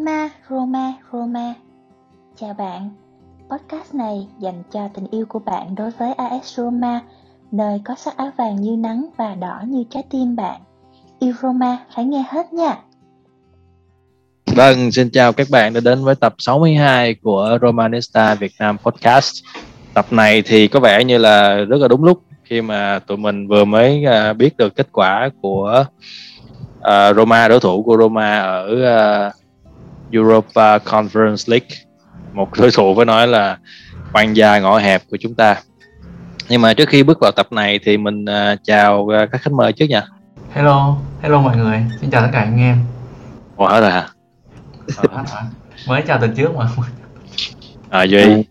Roma, Roma, Roma. Chào bạn. Podcast này dành cho tình yêu của bạn đối với AS Roma, nơi có sắc áo vàng như nắng và đỏ như trái tim bạn. Yêu Roma phải nghe hết nha. Vâng, xin chào các bạn đã đến với tập 62 của Romanista Việt Nam Podcast. Tập này thì có vẻ như là rất là đúng lúc khi mà tụi mình vừa mới à, biết được kết quả của uh, Roma đối thủ của Roma ở uh, Europa Conference League. Một đối thủ phải nói là quan gia ngõ hẹp của chúng ta. Nhưng mà trước khi bước vào tập này thì mình uh, chào uh, các khách mời trước nha. Hello, hello mọi người, xin chào tất cả anh em. Ủa hết rồi hả? Ờ, Mới chào tuần trước mà. À Duy.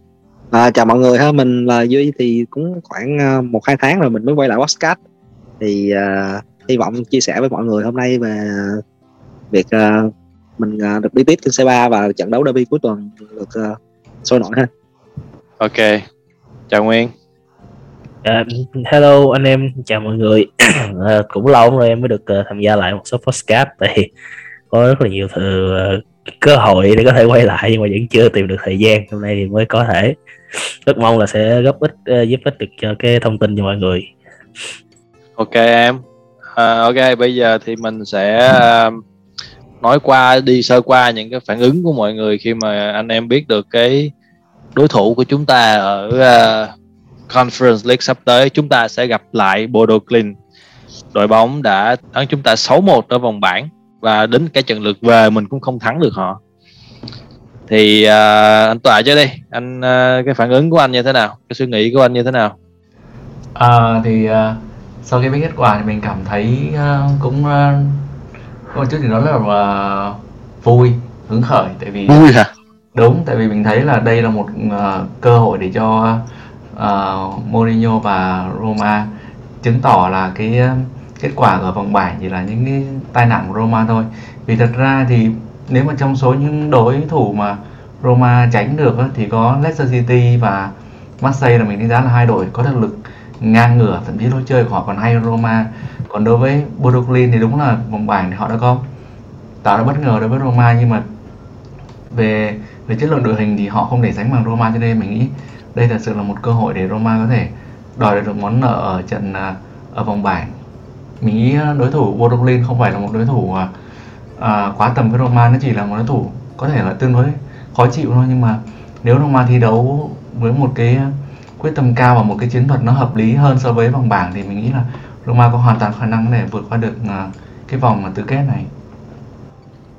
À, chào mọi người ha, mình là Duy thì cũng khoảng uh, một hai tháng rồi mình mới quay lại podcast. Thì uh, hy vọng chia sẻ với mọi người hôm nay về việc uh, mình uh, được đi tiếp trên C3 và trận đấu derby cuối tuần được uh, sôi nổi ha. Ok, chào Nguyên À, hello anh em, chào mọi người. à, cũng lâu rồi em mới được uh, tham gia lại một số podcast tại có rất là nhiều thứ, uh, cơ hội để có thể quay lại nhưng mà vẫn chưa tìm được thời gian. Hôm nay thì mới có thể. Rất mong là sẽ góp ích uh, giúp ích được cho cái thông tin cho mọi người. Ok em à, Ok, bây giờ thì mình sẽ uh, nói qua, đi sơ qua những cái phản ứng của mọi người khi mà anh em biết được cái đối thủ của chúng ta ở uh, Conference League sắp tới. Chúng ta sẽ gặp lại Bodo Clean. Đội bóng đã thắng chúng ta 6-1 ở vòng bảng và đến cái trận lượt về mình cũng không thắng được họ. Thì uh, anh tòa cho đi. Anh uh, cái phản ứng của anh như thế nào? Cái suy nghĩ của anh như thế nào? À, Thì uh, sau khi biết kết quả thì mình cảm thấy uh, cũng uh, một chút gì đó là uh, vui, hứng khởi Tại vì vui hả? Đúng, tại vì mình thấy là đây là một uh, cơ hội để cho uh, Mourinho và Roma chứng tỏ là cái uh, kết quả ở vòng bảng chỉ là những cái tai nạn của Roma thôi. Vì thật ra thì nếu mà trong số những đối thủ mà Roma tránh được á, thì có Leicester City và Marseille là mình đánh giá là hai đội có thực lực ngang ngửa thậm chí lối chơi của họ còn hay hơn Roma. Còn đối với Brooklyn thì đúng là vòng bảng thì họ đã có tạo ra bất ngờ đối với Roma nhưng mà về về chất lượng đội hình thì họ không để sánh bằng Roma cho nên mình nghĩ đây thật sự là một cơ hội để Roma có thể đòi được món nợ ở trận à, ở vòng bảng. Mình nghĩ à, đối thủ Brooklyn không phải là một đối thủ à, à, quá tầm với Roma nó chỉ là một đối thủ có thể là tương đối khó chịu thôi. Nhưng mà nếu Roma thi đấu với một cái quyết tâm cao và một cái chiến thuật nó hợp lý hơn so với vòng bảng thì mình nghĩ là Roma có hoàn toàn khả năng để vượt qua được uh, cái vòng tứ kết này.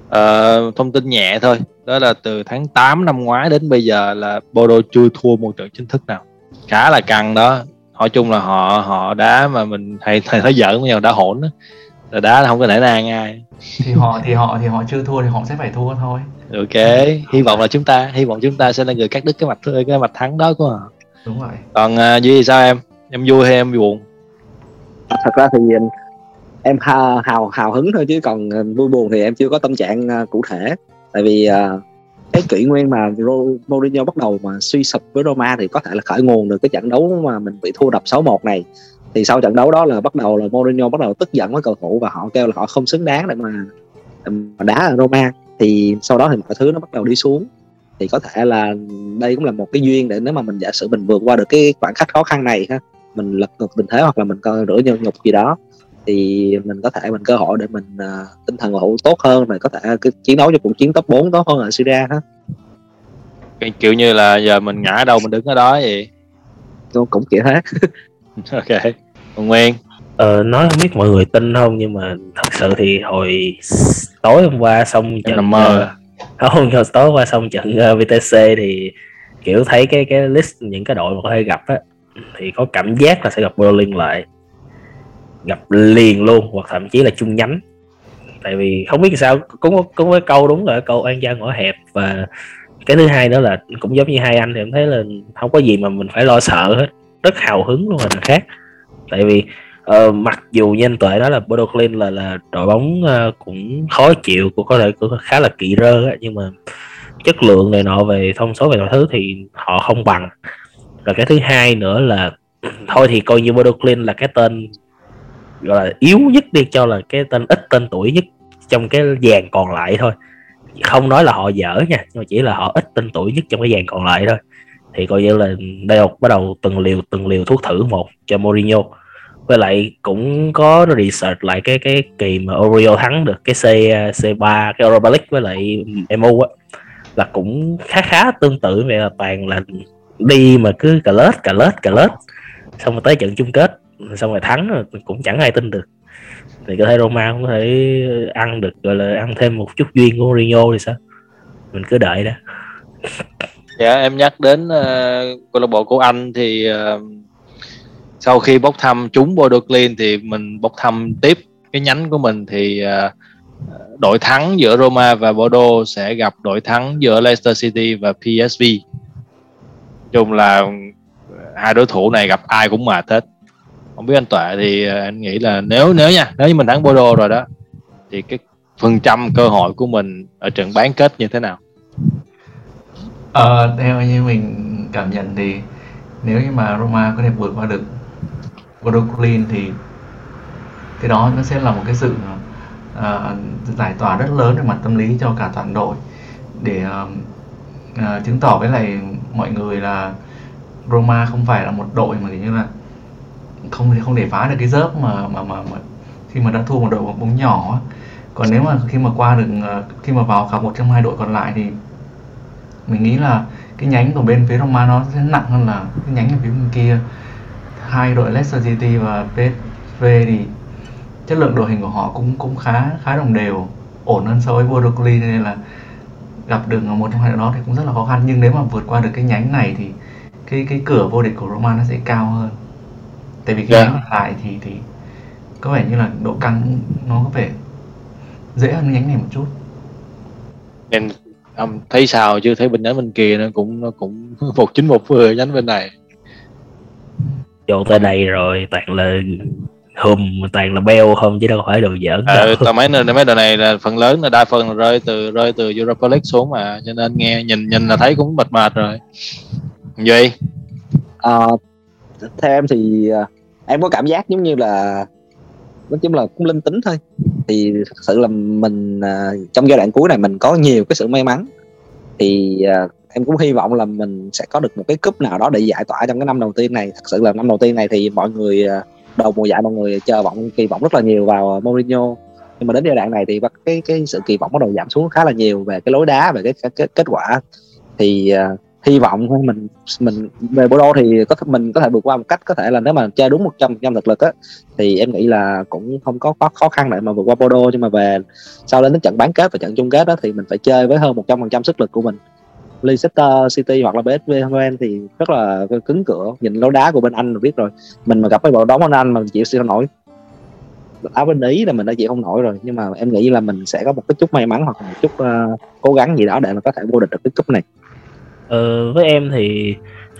Uh, thông tin nhẹ thôi. Đó là từ tháng 8 năm ngoái đến bây giờ là Bodo chưa thua một trận chính thức nào. Khá là căng đó. Nói chung là họ họ đá mà mình hay hay nói giỡn với nhau đã hỗn đó là đá không có nể nang ai. Thì họ thì họ thì họ chưa thua thì họ sẽ phải thua thôi. Ok. Hy vọng là chúng ta hy vọng chúng ta sẽ là người cắt đứt cái mặt cái mặt thắng đó của họ đúng rồi. Còn uh, duy thì sao em? Em vui hay em buồn? Thật ra thì em hào hào, hào hứng thôi chứ còn uh, vui buồn thì em chưa có tâm trạng uh, cụ thể. Tại vì uh, cái kỷ nguyên mà Ro- Mourinho bắt đầu mà suy sụp với Roma thì có thể là khởi nguồn được cái trận đấu mà mình bị thua đập 6-1 này. Thì sau trận đấu đó là bắt đầu là Mourinho bắt đầu tức giận với cầu thủ và họ kêu là họ không xứng đáng để mà, để mà đá ở Roma. Thì sau đó thì mọi thứ nó bắt đầu đi xuống thì có thể là đây cũng là một cái duyên để nếu mà mình giả sử mình vượt qua được cái khoảng cách khó khăn này ha mình lật ngược tình thế hoặc là mình coi rửa nhau nhục gì đó thì mình có thể mình cơ hội để mình uh, tinh thần hữu tốt hơn và có thể cái chiến đấu cho cuộc chiến top 4 tốt hơn ở Syria ha. Cái kiểu như là giờ mình ngã đâu mình đứng ở đó vậy? Cũng, cũng kiểu thế. Ok. Còn Nguyên? Ờ, nói không biết mọi người tin không nhưng mà thật sự thì hồi tối hôm qua xong trận nằm mơ. ờ, không hồi tối qua xong trận ờ, VTC thì, kiểu, thấy cái cái list những cái đội mà có thể gặp á, thì có cảm giác là sẽ gặp Berlin lại. Gặp liền luôn, hoặc thậm chí là chung nhánh. Tại vì không biết sao, cũng cũng có câu đúng rồi, câu an gia ngõ hẹp và cái thứ hai nữa là cũng giống như hai anh thì em thấy là không có gì mà mình phải lo sợ hết. Rất hào hứng luôn là khác. Tại vì uh, mặc dù như anh tuệ nói là Brooklyn là là đội bóng uh, cũng khó chịu cũng có thể cũng khá là kỵ rơ á, nhưng mà chất lượng này nọ về thông số về mọi thứ thì họ không bằng. Rồi cái thứ hai nữa là thôi thì coi như Brooklyn là cái tên gọi là yếu nhất đi cho là cái tên ít tên tuổi nhất trong cái dàn còn lại thôi. Không nói là họ dở nha nhưng mà chỉ là họ ít tên tuổi nhất trong cái dàn còn lại thôi. Thì coi như là đây bắt đầu từng liều từng liều thuốc thử một cho Mourinho với lại cũng có research lại cái cái kỳ mà Oreo thắng được cái C C3 cái Europa League với lại MU á. Là cũng khá khá tương tự vậy là toàn là đi mà cứ cà lết cà lết cà lết. Xong rồi tới trận chung kết xong rồi thắng rồi cũng chẳng ai tin được. Thì có thể Roma cũng có thể ăn được gọi là ăn thêm một chút duyên của Mourinho thì sao? Mình cứ đợi đó. Dạ em nhắc đến uh, câu lạc bộ của anh thì uh, sau khi bốc thăm trúng Border Clean thì mình bốc thăm tiếp cái nhánh của mình thì uh, đội thắng giữa Roma và Bordeaux sẽ gặp đội thắng giữa Leicester City và PSV chung là hai đối thủ này gặp ai cũng mệt hết. Không biết anh tuệ thì à, anh nghĩ là nếu nếu nha nếu như mình thắng Bordeaux rồi đó thì cái phần trăm cơ hội của mình ở trận bán kết như thế nào? Ờ, theo như mình cảm nhận thì nếu như mà Roma có thể vượt qua được Brooklyn thì cái đó nó sẽ là một cái sự uh, giải tỏa rất lớn về mặt tâm lý cho cả toàn đội để uh, uh, chứng tỏ với lại mọi người là Roma không phải là một đội mà kiểu như là không không để phá được cái dớp mà mà mà, mà khi mà đã thua một đội bóng nhỏ còn nếu mà khi mà qua được khi mà vào cả một trong hai đội còn lại thì mình nghĩ là cái nhánh của bên phía Roma nó sẽ nặng hơn là cái nhánh ở phía bên kia hai đội Leicester City và PSV thì chất lượng đội hình của họ cũng cũng khá khá đồng đều ổn hơn so với Bordeaux nên là gặp được ở một trong hai đội đó thì cũng rất là khó khăn nhưng nếu mà vượt qua được cái nhánh này thì cái cái cửa vô địch của Roma nó sẽ cao hơn tại vì cái yeah. Dạ. nhánh lại thì thì có vẻ như là độ căng nó có vẻ dễ hơn nhánh này một chút nên um, thấy sao chứ thấy bên nhánh bên kia nó cũng nó cũng một chín một vừa nhánh bên này vô tới đây rồi toàn là hùm toàn là beo không chứ đâu phải đồ giỡn ờ, tao mấy mấy đồ này là phần lớn là đa phần là rơi từ rơi từ Europa League xuống mà cho nên nghe nhìn nhìn là thấy cũng mệt mệt rồi. Gì à, theo em thì uh, em có cảm giác giống như là nói chung là cũng linh tính thôi. Thì thật sự là mình trong giai đoạn cuối này mình có nhiều cái sự may mắn thì uh, em cũng hy vọng là mình sẽ có được một cái cúp nào đó để giải tỏa trong cái năm đầu tiên này. Thật sự là năm đầu tiên này thì mọi người uh, đầu mùa giải mọi người chờ vọng kỳ vọng rất là nhiều vào Mourinho. Nhưng mà đến giai đoạn này thì cái cái sự kỳ vọng bắt đầu giảm xuống khá là nhiều về cái lối đá về cái, cái, cái kết quả. Thì uh, hy vọng thôi mình mình về Bordeaux thì có mình có thể vượt qua một cách có thể là nếu mà chơi đúng một trăm trăm thực lực á thì em nghĩ là cũng không có khó, khó khăn để mà vượt qua Bordeaux nhưng mà về sau đến trận bán kết và trận chung kết đó thì mình phải chơi với hơn một trăm phần trăm sức lực của mình. Leicester City hoặc là PSV Eindhoven thì rất là cứng cửa nhìn lối đá của bên Anh là biết rồi. Mình mà gặp cái bộ đóng bên Anh mà chịu siêu nổi. Áo bên ý là mình đã chịu không nổi rồi nhưng mà em nghĩ là mình sẽ có một cái chút may mắn hoặc một chút uh, cố gắng gì đó để mà có thể vô địch được cái cúp này ờ, với em thì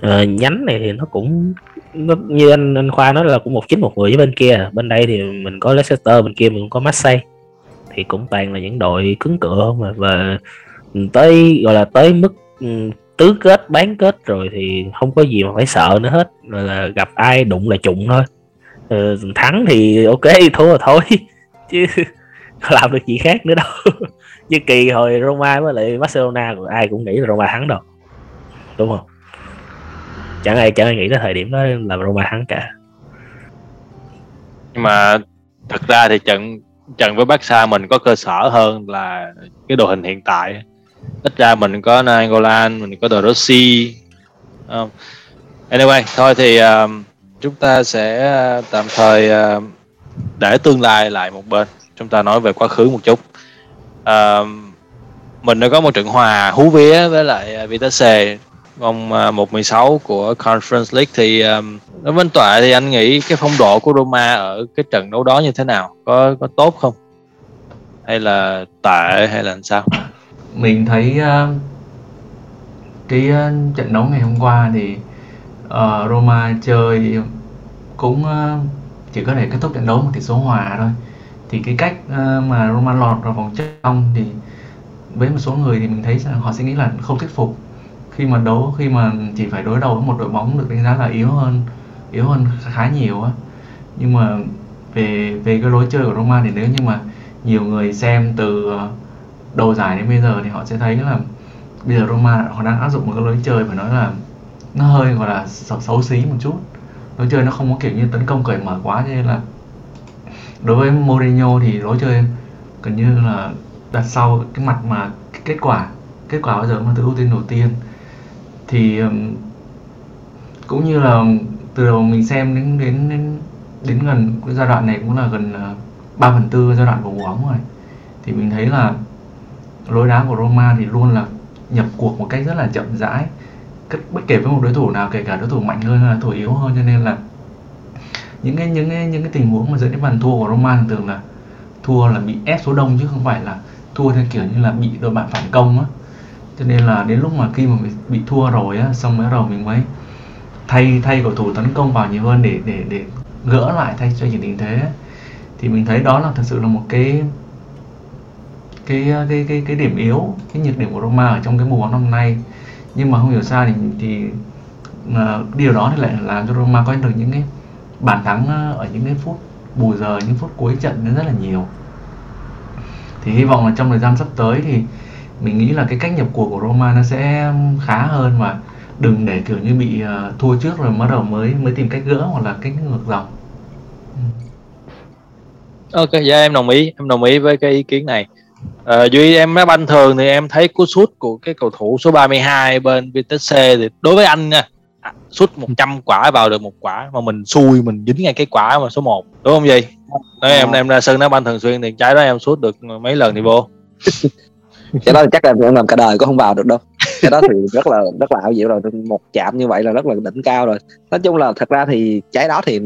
uh, nhánh này thì nó cũng nó, như anh anh khoa nói là cũng một chín một mười với bên kia. Bên đây thì mình có Leicester bên kia mình cũng có Marseille. Thì cũng toàn là những đội cứng cựa mà và tới gọi là tới mức ừ, tứ kết bán kết rồi thì không có gì mà phải sợ nữa hết. Rồi là gặp ai đụng là trụng thôi. Ừ, thắng thì ok thua là thôi. Chứ làm được gì khác nữa đâu. Như kỳ hồi Roma với lại Barcelona ai cũng nghĩ là Roma thắng đâu đúng không? Chẳng ai chẳng ai nghĩ tới thời điểm đó là Roma thắng cả. Nhưng mà thật ra thì trận trận với Barca mình có cơ sở hơn là cái đội hình hiện tại. Ít ra mình có Nangolan mình có De Rossi anyway thôi thì um, chúng ta sẽ uh, tạm thời uh, để tương lai lại một bên. Chúng ta nói về quá khứ một chút. Uh, mình đã có một trận hòa hú vía với lại Vitesse vòng à, uh, 1-16 của Conference League thì um, đối với anh Tọa thì anh nghĩ cái phong độ của Roma ở cái trận đấu đó như thế nào? Có có tốt không? Hay là tệ hay là làm sao? Mình thấy uh, cái uh, trận đấu ngày hôm qua thì uh, Roma chơi cũng uh, chỉ có thể kết thúc trận đấu một tỷ số hòa thôi. Thì cái cách uh, mà Roma lọt vào vòng trong thì với một số người thì mình thấy rằng họ sẽ nghĩ là không thuyết phục khi mà đấu khi mà chỉ phải đối đầu với một đội bóng được đánh giá là yếu hơn yếu hơn khá nhiều á. Nhưng mà về về cái lối chơi của Roma thì nếu như mà nhiều người xem từ ờ, đầu giải đến bây giờ thì họ sẽ thấy là bây giờ Roma họ đang áp dụng một cái lối chơi phải nói là nó hơi gọi là xấu, xấu xí một chút. Lối chơi nó không có kiểu như tấn công cởi mở quá cho nên là đối với Mourinho thì lối chơi gần như là đặt sau cái mặt mà kết quả kết quả bao giờ mà thứ ưu tiên đầu tiên thì um, cũng như là từ đầu mình xem đến đến đến, đến gần cái giai đoạn này cũng là gần uh, 3 phần tư giai đoạn của mùa bóng rồi. Thì mình thấy là lối đá của Roma thì luôn là nhập cuộc một cách rất là chậm rãi bất kể với một đối thủ nào kể cả đối thủ mạnh hơn hay là thủ yếu hơn. Cho nên là những cái những cái những cái tình huống mà dẫn đến bàn thua của Roma thường là thua là bị ép số đông chứ không phải là thua theo kiểu như là bị đội bạn phản công á cho nên là đến lúc mà khi mà bị, bị thua rồi á xong mới đầu mình mới thay thay cầu thủ tấn công vào nhiều hơn để để để gỡ lại thay cho những tình thế thì mình thấy đó là thật sự là một cái cái cái cái cái điểm yếu cái nhược điểm của Roma ở trong cái mùa bóng năm nay. Nhưng mà không hiểu sao thì thì uh, điều đó thì lại làm cho Roma có được những cái bàn thắng ờ, ở những cái phút bù giờ những phút cuối trận nó rất là nhiều. Thì hy vọng là trong thời gian sắp tới thì mình nghĩ là cái cách nhập cuộc của Roma nó sẽ khá hơn và đừng để kiểu như bị uh, thua trước rồi bắt đầu mới mới tìm cách gỡ hoặc là cách ngược dòng. Ừ. ok dạ em đồng ý em đồng ý với cái ý kiến này. À, duy em đá banh thường thì em thấy cú sút của cái cầu thủ số 32 bên VTC thì đối với anh nha sút 100 quả vào được một quả mà mình xui mình dính ngay cái quả mà số 1 đúng không gì Đấy, em em ra sân đá banh thường xuyên thì trái đó em sút được mấy lần thì vô cái đó chắc là em làm cả đời cũng không vào được đâu. Cái đó thì rất là rất là ảo diệu rồi một chạm như vậy là rất là đỉnh cao rồi. Nói chung là thật ra thì trái đó thì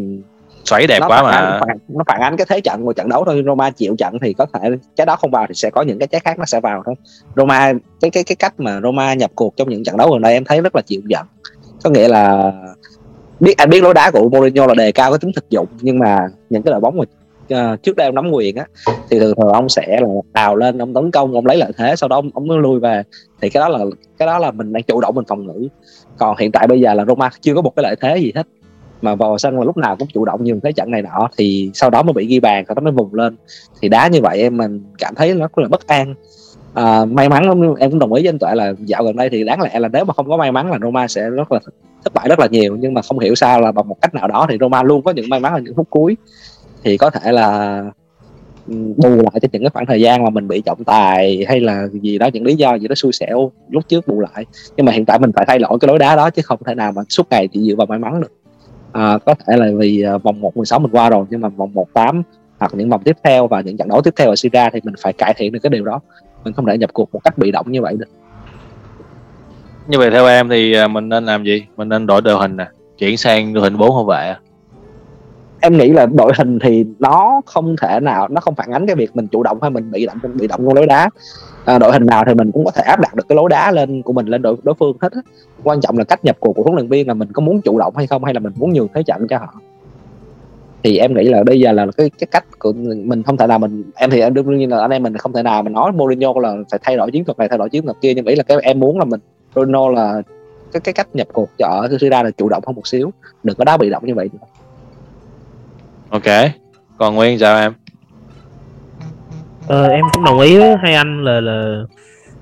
xoáy đẹp nó quá mà. ánh, phản, nó phản ánh cái thế trận của trận đấu thôi. Roma chịu trận thì có thể trái đó không vào thì sẽ có những cái trái khác nó sẽ vào thôi. Roma cái cái cái cách mà Roma nhập cuộc trong những trận đấu gần đây em thấy rất là chịu giận. Có nghĩa là biết anh biết lối đá của Mourinho là đề cao cái tính thực dụng nhưng mà những cái đội bóng mà uh, trước đây ông nắm quyền á thì thường thường ông sẽ là đào lên ông tấn công ông lấy lợi thế sau đó ông, ông mới lui về. Thì cái đó là cái đó là mình đang chủ động mình phòng ngự. Còn hiện tại bây giờ là Roma chưa có một cái lợi thế gì hết. Mà vào sân là lúc nào cũng chủ động như thế trận này nọ thì sau đó mới bị ghi bàn sau đó mới vùng lên. Thì đá như vậy em mình cảm thấy nó rất là bất an. À, may mắn em cũng đồng ý với anh tuệ là dạo gần đây thì đáng lẽ là nếu mà không có may mắn là Roma sẽ rất là thất bại rất là nhiều. Nhưng mà không hiểu sao là bằng một cách nào đó thì Roma luôn có những may mắn ở những phút cuối thì có thể là ừ, bù lại cho những cái khoảng thời gian mà mình bị trọng tài hay là gì đó những lý do gì đó xui xẻo lúc trước bù lại. Nhưng mà hiện tại mình phải thay đổi cái lối đá đó chứ không thể nào mà suốt ngày chỉ dựa vào may mắn được. À, có thể là vì à, vòng một mười sáu mình qua rồi nhưng mà vòng một tám hoặc những vòng tiếp theo và những trận đấu tiếp theo ở Syria thì mình phải cải thiện được cái điều đó. Mình không thể nhập cuộc một cách bị động như vậy được. Như vậy theo em thì à, mình nên làm gì? Mình nên đổi đội hình nè chuyển sang đội hình bốn hậu vệ em nghĩ là đội hình thì nó không thể nào nó không phản ánh cái việc mình chủ động hay mình bị động bị động trong lối đá. À, đội hình nào thì mình cũng có thể áp đặt được cái lối đá lên của mình lên đội đối phương hết quan trọng là cách nhập cuộc của huấn luyện viên là mình có muốn chủ động hay không hay là mình muốn nhường thế trận cho họ. Thì em nghĩ là bây giờ là cái cái cách của mình không thể nào mình em thì em đương nhiên là anh em mình không thể nào mình nói Mourinho là phải thay đổi chiến thuật này thay đổi chiến thuật kia nhưng nghĩ là cái em muốn là mình Bruno là cái cái cách nhập cuộc cho ở Syria là chủ động hơn một xíu đừng có đá bị động như vậy ok. Còn nguyên sao em? Ờ, em cũng đồng ý với hai anh là là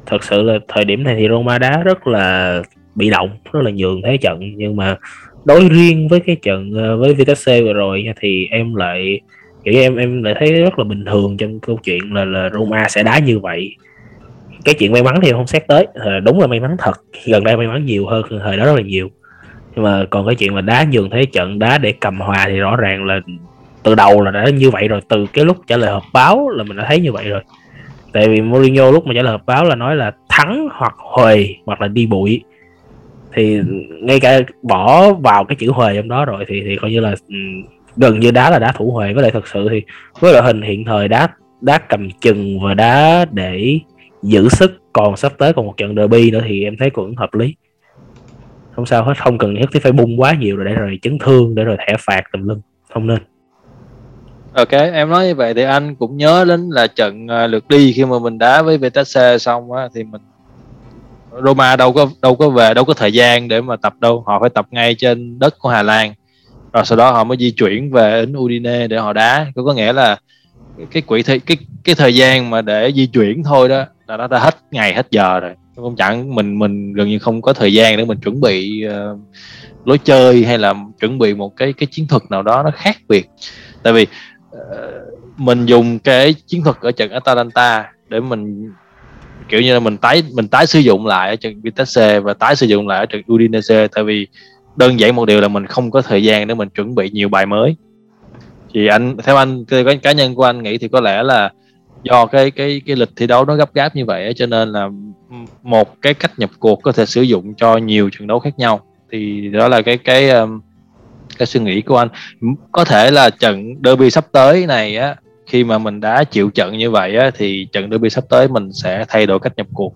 thật sự là thời điểm này thì Roma đá rất là bị động rất là nhường thế trận. Nhưng mà đối riêng với cái trận ờ, với Vitesse vừa rồi thì em lại kiểu em em lại thấy rất là bình thường trong câu chuyện là là Roma sẽ đá như vậy. Cái chuyện may mắn thì không xét tới. Ờ, đúng là may mắn thật. Gần đây may mắn nhiều hơn thời đó rất là nhiều. Nhưng mà còn cái chuyện mà đá nhường thế trận đá để cầm hòa thì rõ ràng là từ đầu là đã như vậy rồi, từ cái lúc trả lời họp báo là mình đã thấy như vậy rồi. Tại vì Mourinho lúc mà trả lời họp báo là nói là thắng hoặc huề hoặc là đi bụi. Thì ngay cả bỏ vào cái chữ huề trong đó rồi thì thì coi như là ừ, gần như đá là đá thủ huề. Với lại thật sự thì với đội hình hiện thời đá đá cầm chừng và đá để giữ sức còn sắp tới còn một trận derby nữa thì em thấy cũng hợp lý. Không sao hết, không cần nhất thiết phải bung quá nhiều rồi để rồi chấn thương, để rồi thẻ phạt tùm lum. Không nên ok em nói như vậy thì anh cũng nhớ đến là trận à, lượt đi khi mà mình đá với Vitesse xong á thì mình Roma đâu có đâu có về đâu có thời gian để mà tập đâu. Họ phải tập ngay trên đất của Hà Lan. Rồi sau đó họ mới di chuyển về đến Udine để họ đá. Có có nghĩa là cái quỹ thời cái cái thời gian mà để di chuyển thôi đó là nó đã hết ngày hết giờ rồi. Không chẳng mình mình gần như không có thời gian để mình chuẩn bị uh, lối chơi hay là chuẩn bị một cái cái chiến thuật nào đó nó khác biệt. Tại vì mình dùng cái chiến thuật ở trận Atalanta để mình kiểu như là mình tái mình tái sử dụng lại ở trận Vitesse và tái sử dụng lại ở trận Udinese tại vì đơn giản một điều là mình không có thời gian để mình chuẩn bị nhiều bài mới. Thì anh theo anh cái cá nhân của anh nghĩ thì có lẽ là do cái cái cái lịch thi đấu nó gấp gáp như vậy cho nên là một cái cách nhập cuộc có thể sử dụng cho nhiều trận đấu khác nhau. Thì đó là cái cái um, cái suy nghĩ của anh. Có thể là trận derby sắp tới này á khi mà mình đã chịu trận như vậy á, thì trận derby sắp tới mình sẽ thay đổi cách nhập cuộc.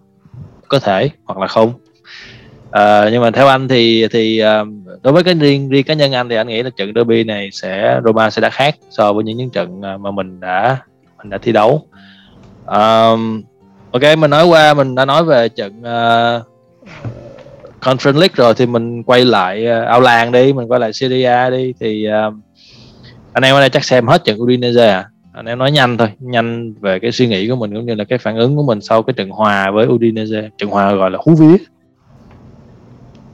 Có thể hoặc là không. À, nhưng mà theo anh thì thì à, đối với cái riêng riêng cá nhân anh thì anh nghĩ là trận derby này sẽ Roma sẽ đã khác so với những những trận à, mà mình đã mình đã thi đấu. Um, ok mình nói qua mình đã nói về trận uh, Conference League rồi thì mình quay lại uh, ao làng đi mình quay lại Serie A đi. Thì uh, anh em ở đây chắc xem hết trận Udinese à. Anh em nói nhanh thôi nhanh về cái suy nghĩ của mình cũng như là cái phản ứng của mình sau cái trận hòa với Udinese. Trận hòa gọi là hú vía.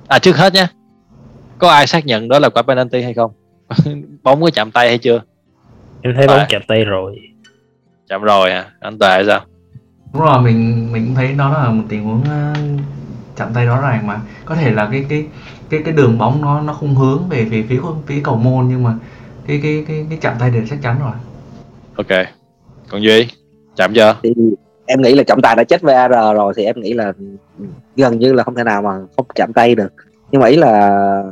À trước hết nhé có ai xác nhận đó là quả penalty hay không? Bóng có chạm tay hay chưa? Em thấy bóng à. chạm tay rồi. Chạm rồi à anh tệ sao? Đúng rồi mình mình cũng thấy đó là một tình huống ờ, chạm tay rõ ràng mà có thể là cái cái cái cái đường bóng nó nó không hướng về về phía phía cầu môn nhưng mà cái cái cái cái chạm tay đều chắc chắn rồi. Ok. Còn duy chạm chưa? Thì em nghĩ là trọng tài đã chết VAR rồi thì em nghĩ là gần như là không thể nào mà không chạm tay được. Nhưng mà ý là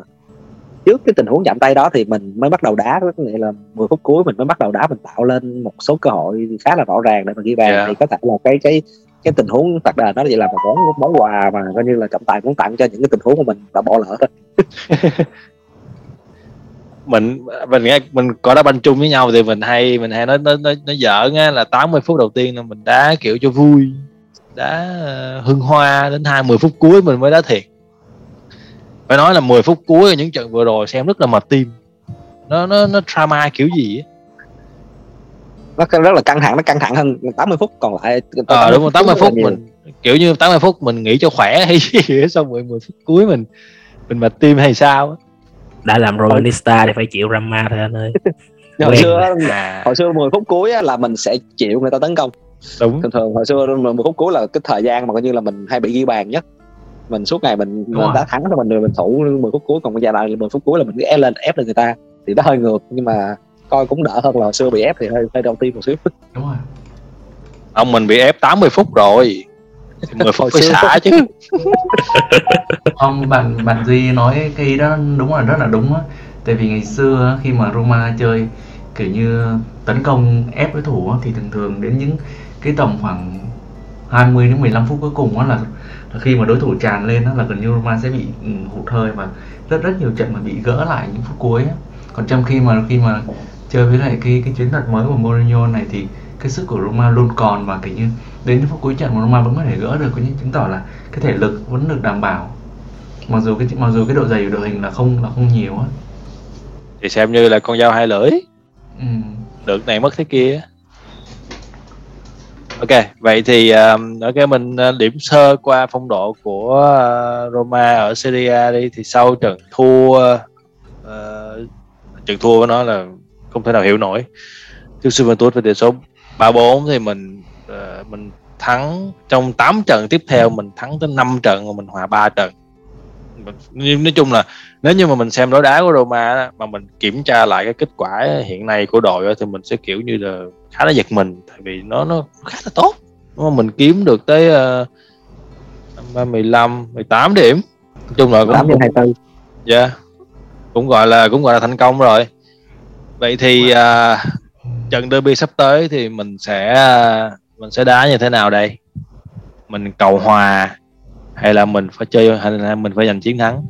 trước cái tình huống chạm tay đó thì mình mới bắt đầu đá có nghĩa là 10 phút cuối mình mới bắt đầu đá mình tạo lên một số cơ hội khá là rõ ràng để mình ghi bàn. Yeah. thì có thể là cái cái cái tình huống thật là nó vậy là một món món quà mà coi như là trọng tài muốn tặng cho những cái tình huống của mình đã bỏ lỡ. Mình mình nghe mình có đá banh chung với nhau thì mình hay mình hay nói nói nói, nói giỡn á là 80 phút đầu tiên là mình đá kiểu cho vui đá ờ, hưng hoa đến 20 phút cuối mình mới đá thiệt. Phải nói là 10 phút cuối những trận vừa rồi xem rất là mệt tim. Nó nó nó drama kiểu gì ấy nó rất là căng thẳng nó căng thẳng hơn 80 phút còn lại ờ à, đúng rồi 80 phút mình kiểu như 80 phút mình nghỉ cho khỏe hay gì xong rồi 10 phút cuối mình mình mệt tim hay sao đã làm romanista thì phải chịu drama thôi anh ơi. Hồi xưa à. hồi xưa 10 phút cuối là mình sẽ chịu người ta tấn công. Đúng. Thường thường hồi xưa 10 phút cuối là cái thời gian mà coi như là mình hay bị ghi bàn nhất. Mình suốt ngày mình, mình đã thắng thì mình mình thủ 10 phút cuối còn bây giờ là 10 phút cuối là mình cứ ép lên ép lên người ta. Thì nó hơi ngược nhưng mà coi cũng đỡ hơn là hồi xưa bị ép thì hơi hơi đau tim một xíu. Đúng rồi. Ông mình bị ép 80 phút rồi. 10 phút phải xả chứ. ông bạn bạn duy nói cái đó đúng là rất là đúng á. Tại vì ngày xưa khi mà Roma chơi kiểu như tấn công ép đối thủ thì thường thường đến những cái tầm khoảng 20 đến 15 phút cuối cùng đó là khi mà đối thủ tràn lên đó là gần như Roma sẽ bị ừ, hụt hơi và rất rất nhiều trận mà bị gỡ lại những phút cuối á. còn trong khi mà khi mà chơi với lại cái cái chiến thuật mới của Mourinho này thì cái sức của Roma luôn còn và kiểu như đến phút cuối trận mà Roma vẫn có thể gỡ được có những chứng tỏ là cái thể lực vẫn được đảm bảo. Mặc dù cái mặc dù cái độ dày của đội hình là không là không nhiều á. Thì xem như là con dao hai lưỡi. Ừ. được này mất thế kia. Ok vậy thì um, ok mình uh, điểm sơ qua phong độ của uh, Roma ở Serie A đi. Thì sau trận thua uh, trận thua của nó là không thể nào hiểu nổi. Trước Juventus với tỷ số 3-4 thì mình uh, mình thắng trong 8 trận tiếp theo mình thắng tới 5 trận và mình hòa 3 trận. Nói chung là nếu như mà mình xem đối đá của Roma mà mình kiểm tra lại cái kết quả hiện nay của đội thì mình sẽ kiểu như là khá là giật mình tại vì nó nó khá là tốt. Mà mình kiếm được tới uh, 15 18 điểm. Nói chung là cũng 8 cũng, 24 dạ. Yeah, cũng gọi là cũng gọi là thành công rồi vậy thì uh, trận derby sắp tới thì mình sẽ uh, mình sẽ đá như thế nào đây? Mình cầu hòa hay là mình phải chơi hay là mình phải giành chiến thắng?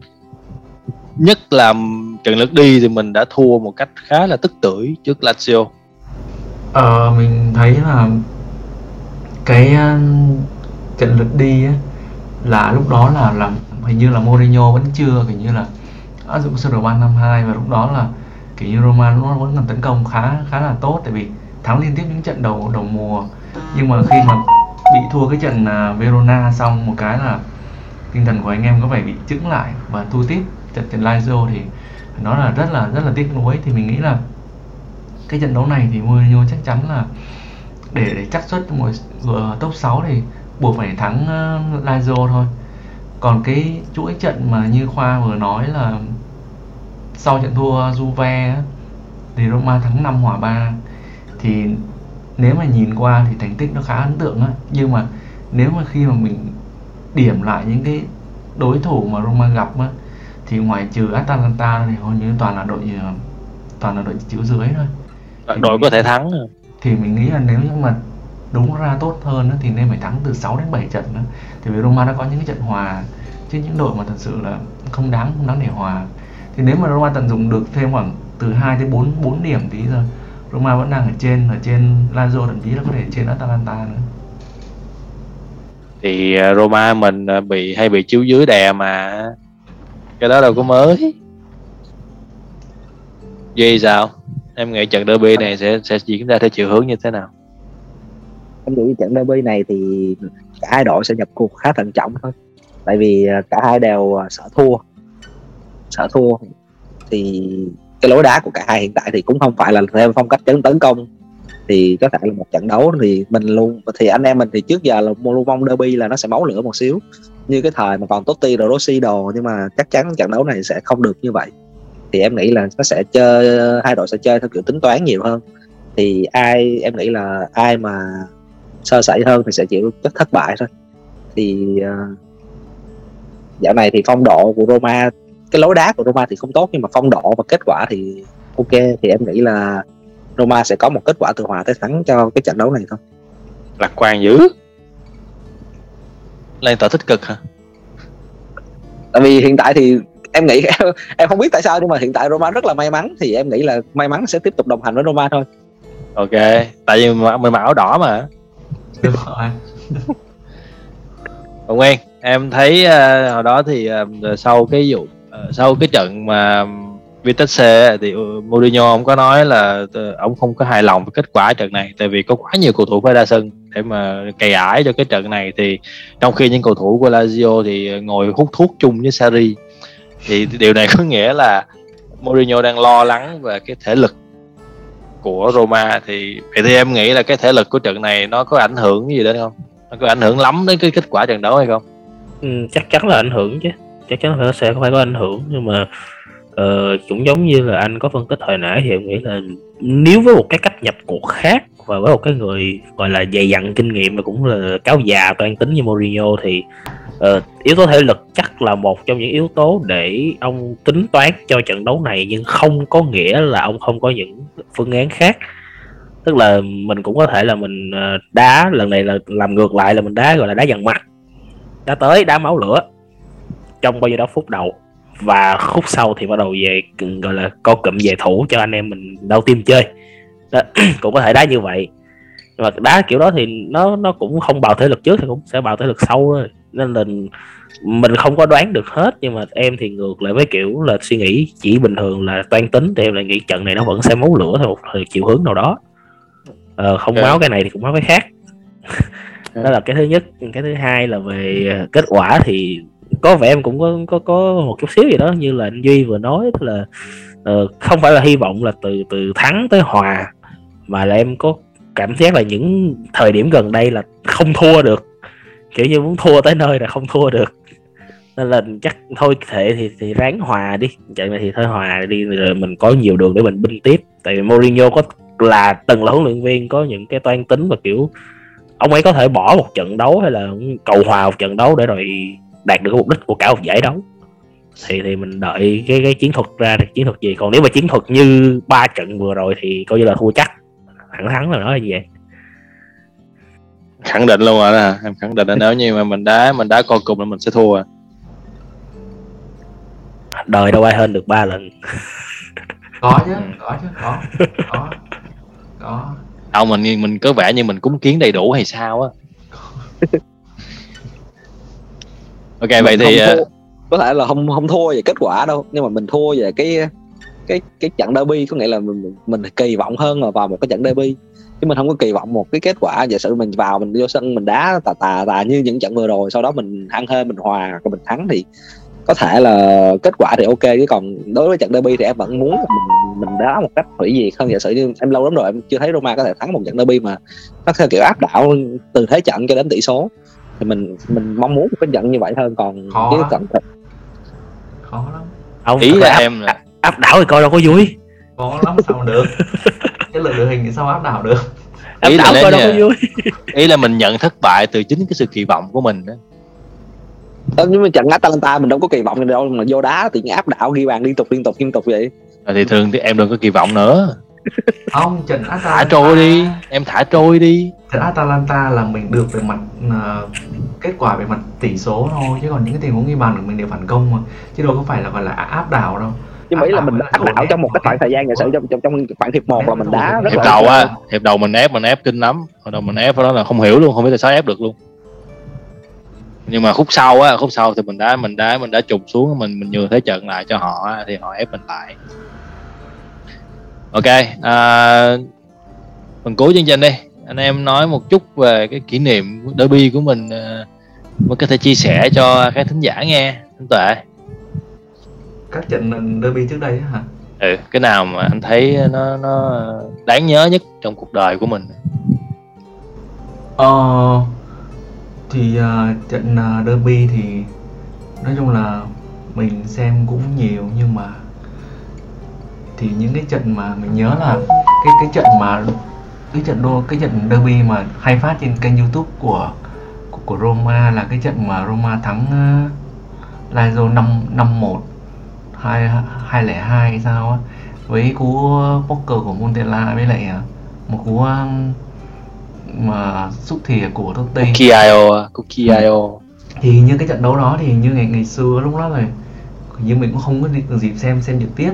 Nhất là trận lượt đi thì mình đã thua một cách khá là tức tưởi trước Lazio. Ờ mình thấy là cái uh, trận lượt đi á, là lúc đó là là hình như là Mourinho vẫn chưa kiểu như là áp dụng sơ đồ 352 và lúc đó là kiểu như Roma nó vẫn còn tấn công khá khá là tốt tại vì thắng liên tiếp những trận đầu đầu mùa. Nhưng mà khi mà bị thua cái trận à, Verona xong một cái là tinh thần của anh em có vẻ bị chững lại và thu tiếp trận trận Lazio thì nó là rất là rất là tiếc nuối. Thì mình nghĩ là cái trận đấu này thì Mourinho chắc chắn là để để chắc suất mùa vừa top 6 thì buộc phải thắng uh, Lazio thôi. Còn cái chuỗi trận mà như Khoa vừa nói là sau trận thua Juve thì Roma thắng 5 hòa 3 thì nếu mà nhìn qua thì thành tích nó khá ấn tượng á. Nhưng mà nếu mà khi mà mình điểm lại những cái đối thủ mà Roma gặp á thì ngoài trừ Atalanta thì hầu như toàn là đội ờ, toàn là đội chữ dưới thôi. Đội có thể thắng. thì mình nghĩ là nếu như mà đúng ra tốt hơn thì nên phải thắng từ 6 đến 7 trận nữa thì vì Roma đã có những cái trận hòa chứ những đội mà thật sự là không đáng không đáng để hòa thì nếu mà Roma tận dụng được thêm khoảng từ 2 đến 4 4 điểm tí giờ Roma vẫn đang ở trên ở trên Lazio thậm chí là có thể trên Atalanta nữa. Thì à, Roma mình à, bị hay bị chiếu dưới đè mà cái đó đâu có mới. Duy sao? Em nghĩ trận derby này sẽ sẽ diễn ra theo chiều hướng như thế nào? Em nghĩ trận derby này thì cả hai đội sẽ nhập cuộc khá thận trọng thôi. Tại vì à, cả hai đều sợ thua sợ thua. Thì cái lối đá của cả hai hiện tại thì cũng không phải là theo phong cách tấn tấn công. Thì có thể là một trận đấu thì mình luôn thì anh em mình thì trước giờ là luôn mong derby là nó sẽ máu lửa một xíu. Như cái thời mà còn Totti rồi Rossi đồ nhưng mà chắc chắn trận đấu này sẽ không được như vậy. Thì em nghĩ là nó sẽ chơi hai đội sẽ chơi theo kiểu tính toán nhiều hơn. Thì ai em nghĩ là ai mà sơ sẩy hơn thì sẽ chịu rất thất bại thôi. Thì uh, dạo này thì phong độ của Roma cái lối đá của Roma thì không tốt nhưng mà phong độ và kết quả thì ok. Thì em nghĩ là Roma sẽ có một kết quả từ hòa tới thắng cho cái trận đấu này thôi. Lạc quan dữ. Lan tỏ tích cực hả? Tại vì hiện tại thì em nghĩ em, em không biết tại sao nhưng mà hiện tại Roma rất là may mắn thì em nghĩ là may mắn sẽ tiếp tục đồng hành với Roma thôi. Ok tại vì mình mặc áo đỏ mà. Đúng rồi. Còn Nguyên em thấy uh, hồi đó thì uh, sau cái vụ Ờ, sau cái trận mà Vitesse thì ừ, Mourinho ông có nói là ờ, ông không có hài lòng với kết quả trận này tại vì có quá nhiều cầu thủ phải ra sân để mà cày ải cho cái trận này. Thì trong khi những cầu thủ của Lazio thì ngồi hút thuốc chung với Sarri thì điều này có nghĩa là Mourinho đang lo lắng về cái thể lực của Roma. Thì vậy thì em nghĩ là cái thể lực của trận này nó có ảnh hưởng gì đến không? Nó có ảnh hưởng lắm đến cái kết quả trận đấu hay không? Ừ, chắc chắn là ảnh hưởng chứ chắc chắn là sẽ phải có ảnh hưởng nhưng mà uh, cũng giống như là anh có phân tích hồi nãy thì em nghĩ là nếu với một cái cách nhập cuộc khác và với một cái người gọi là dày dặn kinh nghiệm và cũng là cáo già toan tính như Mourinho thì uh, yếu tố thể lực chắc là một trong những yếu tố để ông tính toán cho trận đấu này nhưng không có nghĩa là ông không có những phương án khác. Tức là mình cũng có thể là mình ờ, đá lần này là làm ngược lại là mình đá gọi là đá dằn mặt đá tới đá máu lửa trong bao nhiêu đó phút đầu. Và khúc sau thì bắt đầu về gọi là co cụm về thủ cho anh em mình đau tim chơi. Đó, cũng có thể đá như vậy. Nhưng mà đá kiểu đó thì nó nó cũng không bào thể lực trước thì cũng sẽ bào thể lực sau thôi. Nên là mình không có đoán được hết nhưng mà em thì ngược lại với kiểu là suy nghĩ chỉ bình thường là toan tính thì em lại nghĩ trận này nó vẫn sẽ máu lửa theo một chiều hướng nào đó. Ờ, không okay. máu cái này thì cũng máu cái khác. Đó là cái thứ nhất. Cái thứ hai là về kết quả thì có vẻ em cũng có có có một chút xíu gì đó như là anh duy vừa nói tức là uh, không phải là hy vọng là từ từ thắng tới hòa mà là em có cảm giác là những thời điểm gần đây là không thua được. Kiểu như muốn thua tới nơi là không thua được. Nên là chắc thôi thể thì thì ráng hòa đi. Trận này thì thôi hòa đi rồi mình có nhiều đường để mình binh tiếp. Tại vì Mourinho có là từng là huấn luyện viên có những cái toan tính và kiểu ông ấy có thể bỏ một trận đấu hay là cầu hòa một trận đấu để rồi đạt được cái mục đích của cả một giải đấu. Thì thì mình đợi cái cái chiến thuật ra thì chiến thuật gì? Còn nếu mà chiến thuật như ba trận vừa rồi thì coi như là thua chắc. Thẳng thắn là nói như vậy. Khẳng định luôn rồi đó em khẳng định là nếu như mà mình đá mình đá coi cùng là mình sẽ thua à. đời đâu ai hơn được ba lần. Có chứ có chứ có có có. Đâu mình mình có vẻ như mình cúng kiến đầy đủ hay sao á ok vậy thì thua, ờ, có thể là không không thua về kết quả đâu nhưng mà mình thua về cái cái cái trận derby có nghĩa là mình mình kỳ vọng hơn là vào một cái trận derby. Chứ mình không có kỳ vọng một cái kết quả giả sử mình vào mình vô sân mình đá tà tà tà như những trận vừa rồi sau đó mình ăn hơn mình hòa là mình thắng thì có thể là kết quả thì ok. Chứ còn đối với trận derby thì em vẫn muốn mình mình đá một cách hủy diệt hơn. Giả sử như em lâu lắm rồi em chưa thấy Roma có thể thắng một trận derby mà nó theo kiểu áp đảo từ thế trận cho đến tỷ số thì mình mình mong muốn một cái trận như vậy hơn còn Khó cái lắm. trận khó lắm. Không ý thật là áp, em là áp đảo thì coi đâu có vui. Khó lắm sao mà được? Cái lực đội hình thì sao áp đảo được? Áp Ý là đảo nếu coi đâu có vui. Ý là mình nhận thất bại từ chính cái sự kỳ vọng của mình đó. Ờ, nhưng mà trận Atalanta mình đâu có kỳ vọng gì đâu mà vô đá thì áp đảo ghi bàn liên tục liên tục liên tục vậy. Rồi thì thường thì em đừng có kỳ vọng nữa không trận thả Atalanta trôi đi em thả trôi đi. Trận Atalanta là mình được về mặt ờ, kết quả về mặt tỷ số thôi chứ còn những cái tình huống ghi bàn của mình đều phản công mà. Chứ đâu có phải là gọi là áp đảo đâu. Nhưng mà ý là mình áp đảo trong một cái khoảng thời gian giả sử trong trong, trong khoảng hiệp một là mình đá rất hiệp là đầu á hiệp đầu mình ép mình ép kinh lắm. Hồi đầu mình ép đó là không hiểu luôn không biết tại sao ép được luôn. Nhưng mà khúc sau á khúc sau thì mình đá mình đá mình đã trùng xuống mình mình nhường thế trận lại cho họ á, thì họ ép mình lại ok à, phần cuối chương trình đi. Anh em nói một chút về cái kỷ niệm derby của mình à, mới có thể chia sẻ cho các thính giả nghe anh tuệ. Các trận derby trước đây á hả? Ừ, cái nào mà anh thấy nó nó đáng nhớ nhất trong cuộc đời của mình? Ờ, thì ờ, trận ờ, derby thì nói chung là mình xem cũng nhiều nhưng mà thì những cái trận mà mình nhớ là cái cái trận mà cái trận đô cái trận derby mà hay phát trên kênh YouTube của của, của Roma là cái trận mà Roma thắng uh, Lazio 5 5 1 2 202 hay sao á với cú poker của Montella với lại ờ, một cú ờ, mà xúc thìa của Totti. Kio Kio thì như cái trận đấu đó thì như ngày ngày xưa lúc đó là như mình cũng không có dịp xem xem trực tiếp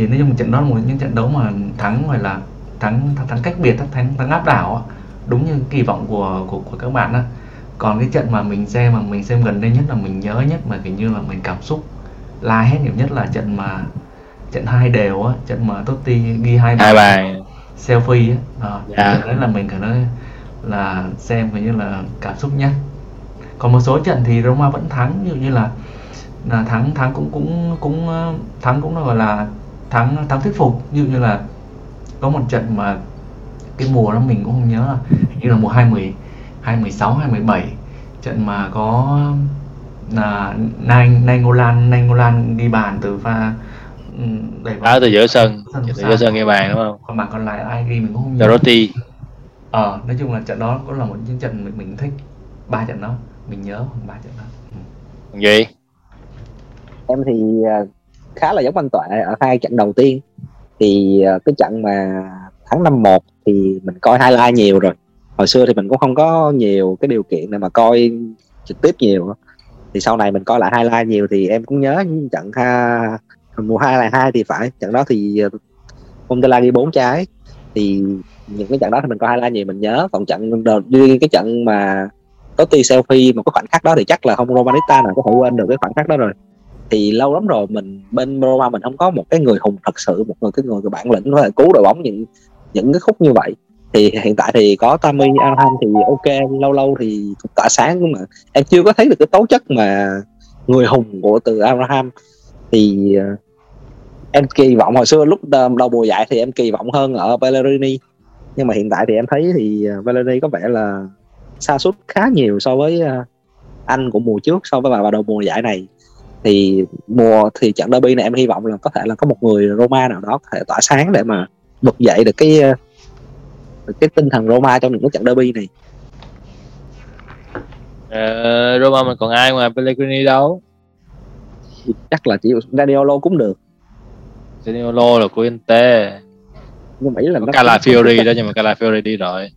thì nói chung trận đó là một những trận đấu mà thắng gọi là thắng thắng, cách biệt thắng thắng áp đảo đúng như kỳ vọng của của của các bạn á. Còn cái trận mà mình xem mà mình xem gần đây nhất là mình nhớ nhất mà kiểu như là mình cảm xúc la hét nhiều nhất là trận mà trận hai đều á trận mà Totti ghi hai hai bài selfie á. Ờ, Dạ. trận đấy là mình cảm thấy là xem kiểu như là cảm xúc nhất. Còn một số trận thì Roma vẫn thắng ví dụ như là là thắng thắng cũng cũng cũng ờ, thắng cũng là gọi là thắng thắng thuyết phục. Ví dụ như là có một trận mà cái mùa đó mình cũng không nhớ là hình như là mùa 20 2016 2017 trận mà có là Nang Nangolan Nangolan ghi bàn từ pha ừ, đẩy bóng. Đá từ giữa sân từ giữa sân ghi bàn đúng không? Còn bàn còn lại ai ghi mình cũng không nhớ. Dorothy. Ờ nói chung là trận đó cũng là một những trận mình, mình thích. Ba trận đó mình nhớ ba trận đó. Còn gì em thì à, khá là giống anh Tuệ. Ở hai trận đầu tiên thì ờ, cái trận mà tháng năm một thì mình coi highlight nhiều rồi. Hồi xưa thì mình cũng không có nhiều cái điều kiện để mà coi trực tiếp nhiều thì sau này mình coi lại highlight nhiều thì em cũng nhớ những trận ha mùa hai là hai thì phải. Trận đó thì ờ, à, Montella ghi bốn trái. Thì những cái trận đó thì mình coi highlight nhiều. Mình nhớ còn trận đầu riêng cái trận mà Totti selfie mà có khoảnh khắc đó thì chắc là không Romanista nào có thể quên được cái khoảnh khắc đó rồi thì lâu lắm rồi mình, bên Roma mình không có một cái người hùng thật sự, một người, cái người cái bản lĩnh có thể cứu đội bóng những những cái khúc như vậy. Thì hiện tại thì có Tammy Abraham thì ok, lâu lâu thì cũng tỏa sáng nhưng mà em chưa có thấy được cái tố chất mà người hùng của từ Abraham. Thì ờ, em kỳ vọng hồi xưa lúc đầu đầu mùa giải thì em kỳ vọng hơn ở Pellegrini. Nhưng mà hiện tại thì em thấy thì ờ, Pellegrini có vẻ là sa sút khá nhiều so với ờ, anh của mùa trước so với vào đầu mùa giải này thì mùa thì trận derby này em hy vọng là có thể là có một người Roma nào đó có thể tỏa sáng để mà vực dậy được cái ờ, được cái tinh thần Roma trong những cái trận derby này. Ờ, Roma mình còn ai ngoài Pellegrini đâu? Chắc là chỉ Raniolo cũng được. Zaniolo là của Inter. Nhưng mà ý là nó Calafiori đó nhưng mà Calafiori đi rồi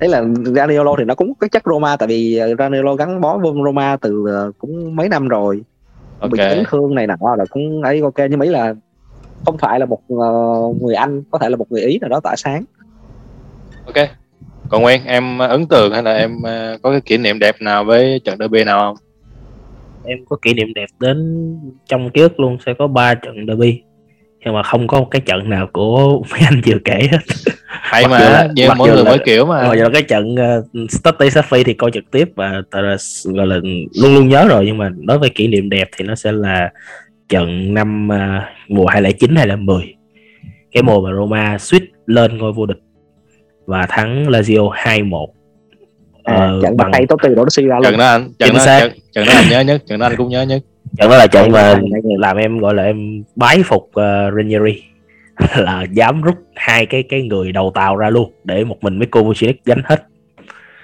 thấy là Raniolo thì nó cũng có chất Roma tại vì ờ, Raniolo gắn bó với Roma từ ờ, cũng mấy năm rồi. Ok. bị chấn thương này nọ là cũng ấy ok. Nhưng mà ý là không phải là một ờ, người Anh có thể là một người Ý nào đó tỏa sáng. Ok. Còn Nguyên em ấn tượng hay là em có cái kỷ niệm đẹp nào với trận derby nào không? Em có kỷ niệm đẹp đến trong ký ức luôn sẽ có ba trận derby. Nhưng mà không có một cái trận nào của mấy anh vừa kể hết hay Mặc dù mà là- nhiều mặc mỗi dù người là- mỗi kiểu mà. Rồi giờ cái trận uh, Stutty Safi thì coi trực tiếp và là gọi là luôn luôn nhớ rồi nhưng mà nói về kỷ niệm đẹp thì nó sẽ là trận năm uh, mùa 2009 2010 cái mùa mà Roma suýt lên ngôi vô địch và thắng Lazio 2-1 à, Ờ, trận bằng tay tốt tiền đó nó suy ra trận luôn đó anh trận đó trận, trận đó anh nhớ nhất trận đó anh cũng nhớ nhất. Trận đó là trận mà Trận làm em gọi là em bái phục uh, Ranieri là dám rút hai cái cái người đầu tàu ra luôn để một mình Miko Vucinic gánh hết.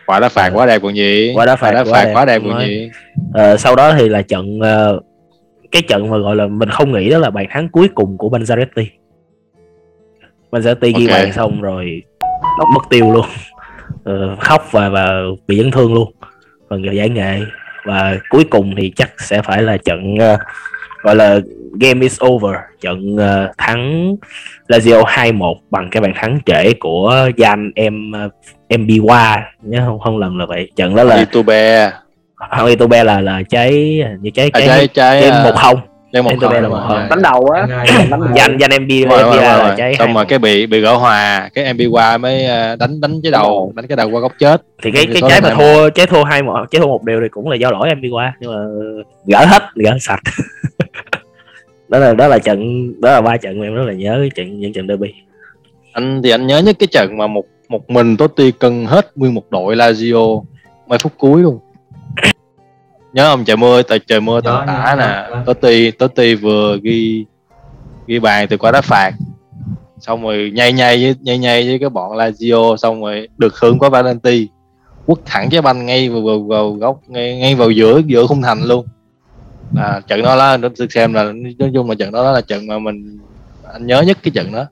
Quả đá phạt quá đẹp còn gì Quả đá phạt đá quá phạt đẹp, quá đẹp còn gì Ờ, sau đó thì là trận ờ, cái trận mà gọi là mình không nghĩ đó là bàn thắng cuối cùng của Banzaretti. Banzaretti ghi Ok. bàn xong rồi mất tiêu luôn. Ờ, khóc và và bị chấn thương luôn. Phần giải nghệ. Và cuối cùng thì chắc sẽ phải là trận ờ, gọi là game is over. Trận ờ, thắng Lazio 2-1 bằng cái bàn thắng trễ của Jan em Mbiwa nhớ không? Không lần là vậy. Trận đó là YouTube không Itobe là là trái như trái à, trái trái à, một không. một Itobe là một không. Đánh đầu á. Danh danh em rồi, là trái xong một. cái bị bị gỡ hòa. Cái MB qua mới à, đánh đánh cái đầu đánh cái đầu qua góc chết. Thì cái cái trái mà thua trái thua hai một trái thua một điều thì cũng là do lỗi em qua nhưng mà gỡ hết gỡ sạch đó là đó là trận đó là ba trận mà em rất là nhớ cái trận những trận derby. Anh thì anh nhớ nhất cái trận mà một một mình Totti cân hết nguyên một đội Lazio mấy phút cuối luôn. Nhớ không? Trời mưa tại trời mưa tầm tã nè. Totti Totti vừa ghi ghi bàn từ quả đá phạt. Xong rồi nhây nhây với nhây nhây với cái bọn Lazio xong rồi được hưởng quả Valenti. Quất thẳng trái banh ngay vào, vào, vào góc ngay, ngay vào giữa giữa khung thành luôn à, trận đó là nó xem là nói chung là trận đó là trận mà mình anh nhớ nhất cái trận đó.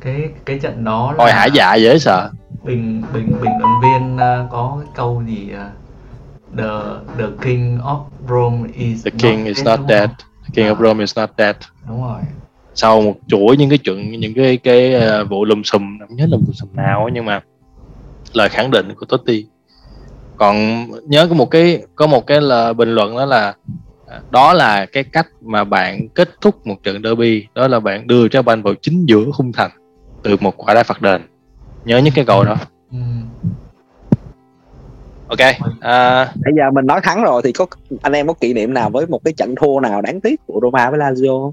Cái cái trận đó là coi hả dạ dễ sợ. Bình bình bình luận viên à, có cái câu gì à, the the king of Rome is the king is not dead. the king of À. Rome is not dead. Đúng rồi. Sau một chuỗi những cái chuyện những cái cái ờ, vụ lùm xùm không nhớ lùm xùm nào nhưng mà lời khẳng định của Totti. Còn nhớ có một cái có một cái là bình luận đó là đó là cái cách mà bạn kết thúc một trận derby. Đó là bạn đưa trái banh vào chính giữa khung thành từ một quả đá phạt đền. Nhớ nhất cái câu đó. Ừ. ok à, bây giờ mình nói thắng rồi thì có anh em có kỷ niệm nào với một cái trận thua nào đáng tiếc của Roma với Lazio không?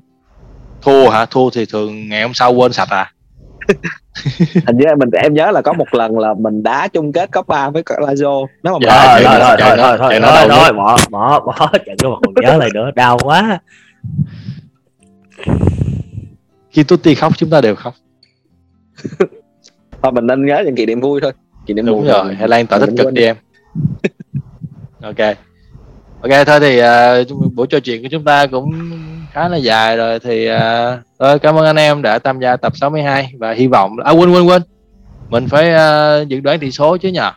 thua hả? Thua thì thường ngày hôm sau quên sạch à hình như mình em nhớ là có một lần là mình đá chung kết Copa với cả Lazio nếu mà Dạ, thôi trận thôi đó- thôi trận thôi đó- thôi thôi trận đó thôi đầu thôi nhất. bỏ bỏ bỏ trận đó mà còn nhớ lại nữa. Đau quá. Khi Totti khóc chúng ta đều khóc. Thôi mình nên nhớ những kỷ niệm vui thôi. Kỷ niệm đúng rồi hãy lan tỏa tích cực đi em. Ok. Ok thôi thì uh, buổi trò chuyện của chúng ta cũng khá là dài rồi thì uh, thôi cảm ơn anh em đã tham gia tập 62 và hy vọng à quên quên quên. Mình phải uh, dự đoán tỷ số chứ nhờ.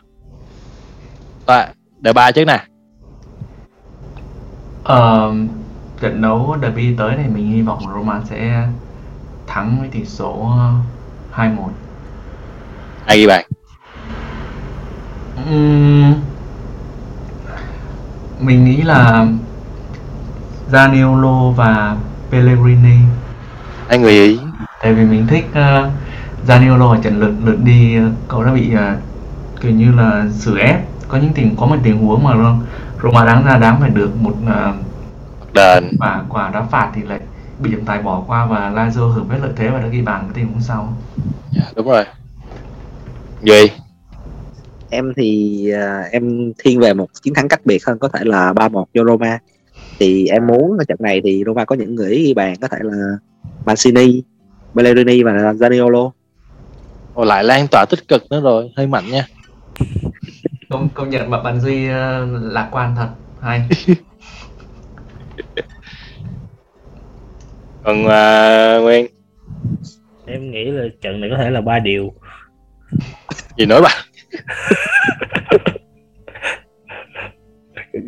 Rồi, đề ba chứ nè. Ờ, trận đấu derby tới này mình hy vọng Roma sẽ thắng với tỷ số ờ, 2-1 ai ghi bàn Ừm, mình nghĩ là Zaniolo và Pellegrini. Hai người ý. Tại vì mình thích uh, Zaniolo ở trận lượt lượt đi ờ, cậu đã bị ờ, kiểu như là xử ép. Có những tình có một tình huống mà Roma đáng ra đáng phải được một ờ, đền. quả quả đá phạt thì lại bị trọng tài bỏ qua và Lazio hưởng hết lợi thế và đã ghi bàn cái tình huống sau. Dạ, đúng rồi. Gì em thì à, em thiên về một chiến thắng cách biệt hơn có thể là 3-1 cho Roma thì em muốn ở trận này thì Roma có những người ghi bàn có thể là Mancini, Pellegrini và Zaniolo. Ồ, lại lan tỏa tích cực nữa rồi hơi mạnh nha. Công công nhận bạn bạn Duy ờ, lạc quan thật hay. Còn uh, Nguyên? Em nghĩ là trận này có thể là ba điều. Gì nữa bà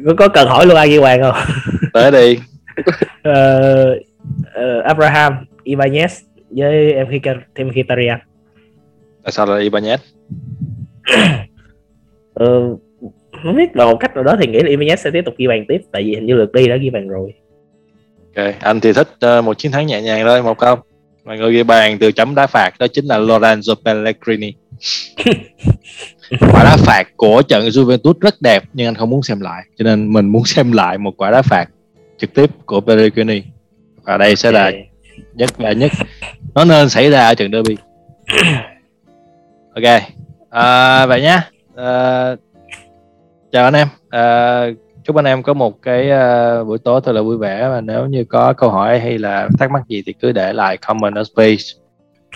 có, có cần hỏi luôn ai ghi bàn không? Tới đi. Ờ, ờ, Abraham Ibanez với em Mkhitaryan tại sao là Ibanez? Ờ, không biết bằng một cách nào đó thì nghĩ là Ibanez sẽ tiếp tục ghi bàn tiếp tại vì hình như lượt đi đã ghi bàn rồi. Ok anh thì thích ờ, một chiến thắng nhẹ nhàng thôi một không. Mọi người ghi bàn từ chấm đá phạt đó chính là Lorenzo Pellegrini quả đá phạt của trận Juventus rất đẹp nhưng anh không muốn xem lại. Cho nên mình muốn xem lại một quả đá phạt trực tiếp của Pellegrini và đây sẽ là nhất và nhất. Nó nên xảy ra ở trận derby. Ok. À, vậy nhá. À, chào anh em. À, chúc anh em có một cái à, buổi tối thật là vui vẻ. Và nếu như có câu hỏi hay là thắc mắc gì thì cứ để lại comment ở space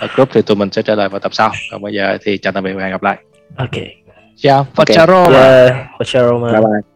ở group thì tụi mình sẽ trả lời vào tập sau. Còn bây giờ thì chào tạm biệt và hẹn gặp lại. Ok. Ciao Ok. Facciaro yeah, Roma. bye bye